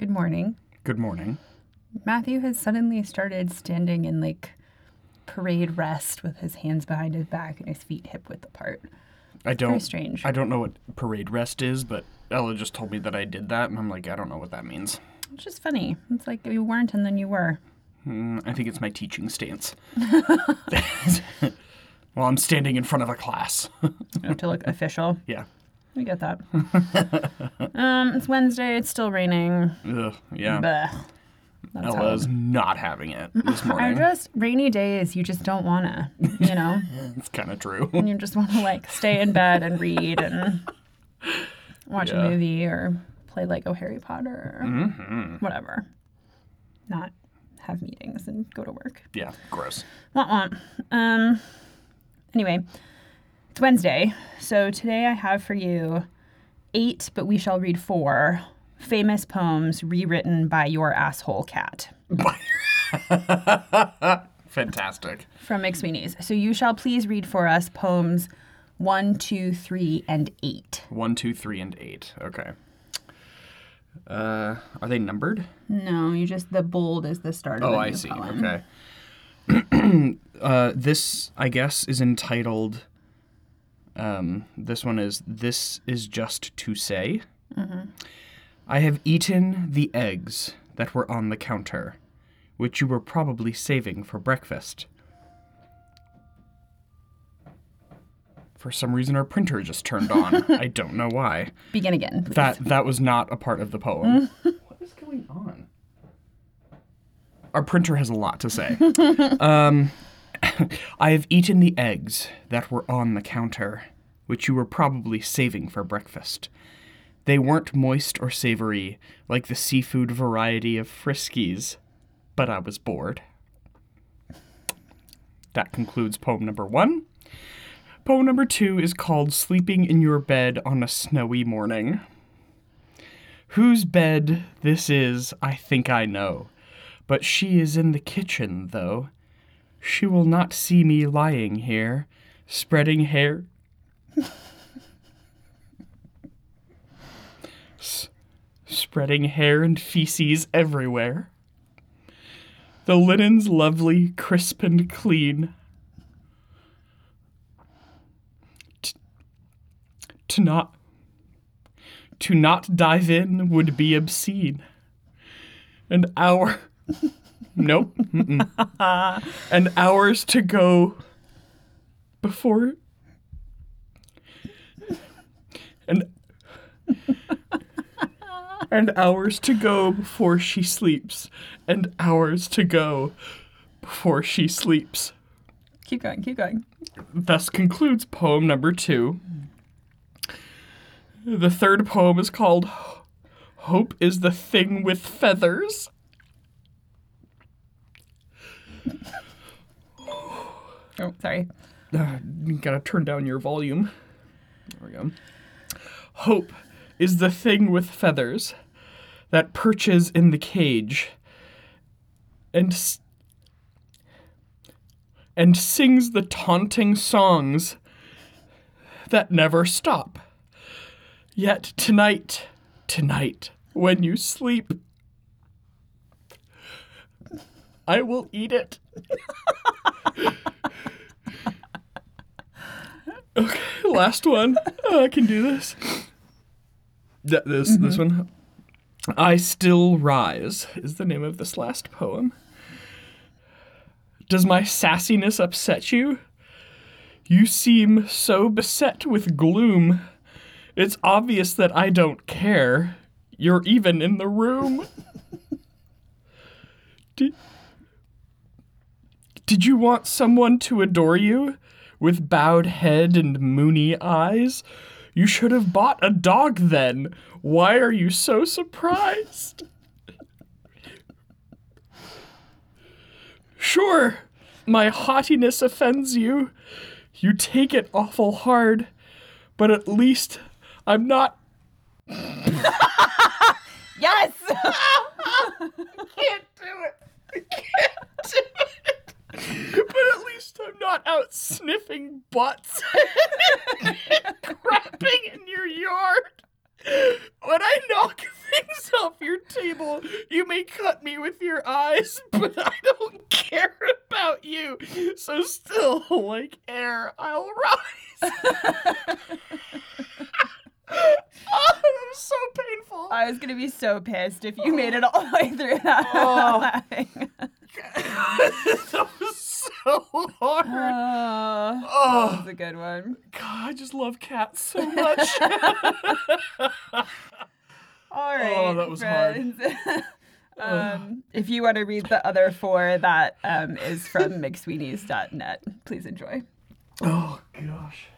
Good morning. Good morning. Matthew has suddenly started standing in like parade rest with his hands behind his back and his feet hip width apart. I don't. Very strange. I don't know what parade rest is, but Ella just told me that I did that, and I'm like, I don't know what that means. It's just funny. It's like you weren't and then you were. Mm, I think it's my teaching stance. well, I'm standing in front of a class. You know, to look official. yeah. We get that. um, it's Wednesday. It's still raining. Ugh, yeah. Blech. That's how- Ella's not having it this I morning. just rainy days. You just don't wanna, you know. It's kind of true. and you just want to like stay in bed and read and watch Yeah. a movie or play Lego Harry Potter or hmm whatever. Not have meetings and go to work. Yeah, gross. Womp womp. Um. Anyway, it's Wednesday, so today I have for you eight, but we shall read four famous poems rewritten by your asshole cat Fantastic. from McSweeney's. So you shall please read for us poems one, two, three, and eight. One, two, three, and eight. Okay. Uh, are they numbered? No, you just the bold is the start of Oh, the I see. Okay. uh, this, I guess, is entitled. Um, this one is "This is just to say." I have eaten the eggs that were on the counter, which you were probably saving for breakfast. For some reason, our printer just turned on. I don't know why. Begin again. please. That that was not a part of the poem. what is going on? Our printer has a lot to say. um, I have eaten the eggs that were on the counter, which you were probably saving for breakfast. They weren't moist or savory like the seafood variety of Friskies, but I was bored. That concludes poem number one. Poem number two is called Sleeping in Your Bed on a Snowy Morning. Whose bed this is, I think I know, but she is in the kitchen, though. She will not see me lying here, spreading hair. S- spreading hair and feces everywhere. The linen's lovely, crisp, and clean. to not to not dive in would be obscene and hour nope and hours to go before and and hours to go before she sleeps and hours to go before she sleeps Keep going. Keep going. Thus concludes poem number two. The third poem is called Hope is the Thing with Feathers. Oh, sorry. Uh, you gotta turn down your volume. There we go. Hope is the thing with feathers that perches in the cage and s- and sings the taunting songs that never stop. Yet tonight, tonight, when you sleep, I will eat it. okay, last one. Oh, I can do this. Th- this this mm-hmm. one. I still rise is the name of this last poem. Does my sassiness upset you? You seem so beset with gloom. It's obvious that I don't care. You're even in the room. did you want someone to adore you? With bowed head and moony eyes? You should have bought a dog then. Why are you so surprised? Sure, my haughtiness offends you. You take it awful hard, but at least I'm not. Yes. Can't do it. I can't do it. But at least I'm not out sniffing butts crapping in your yard when I knock things off your table. You may cut me with your eyes, but I don't care about you. So still, like air, I'll rise. oh, that was so painful. I was gonna be so pissed if you made it all the way through that. Oh. laughing. that was so hard. Oh, Oh, that was a good one. God, I just love cats so much. All right. Oh, that was hard. um, if you want to read the other four, that um, is from mcsweeney's.net. Please enjoy. oh, gosh.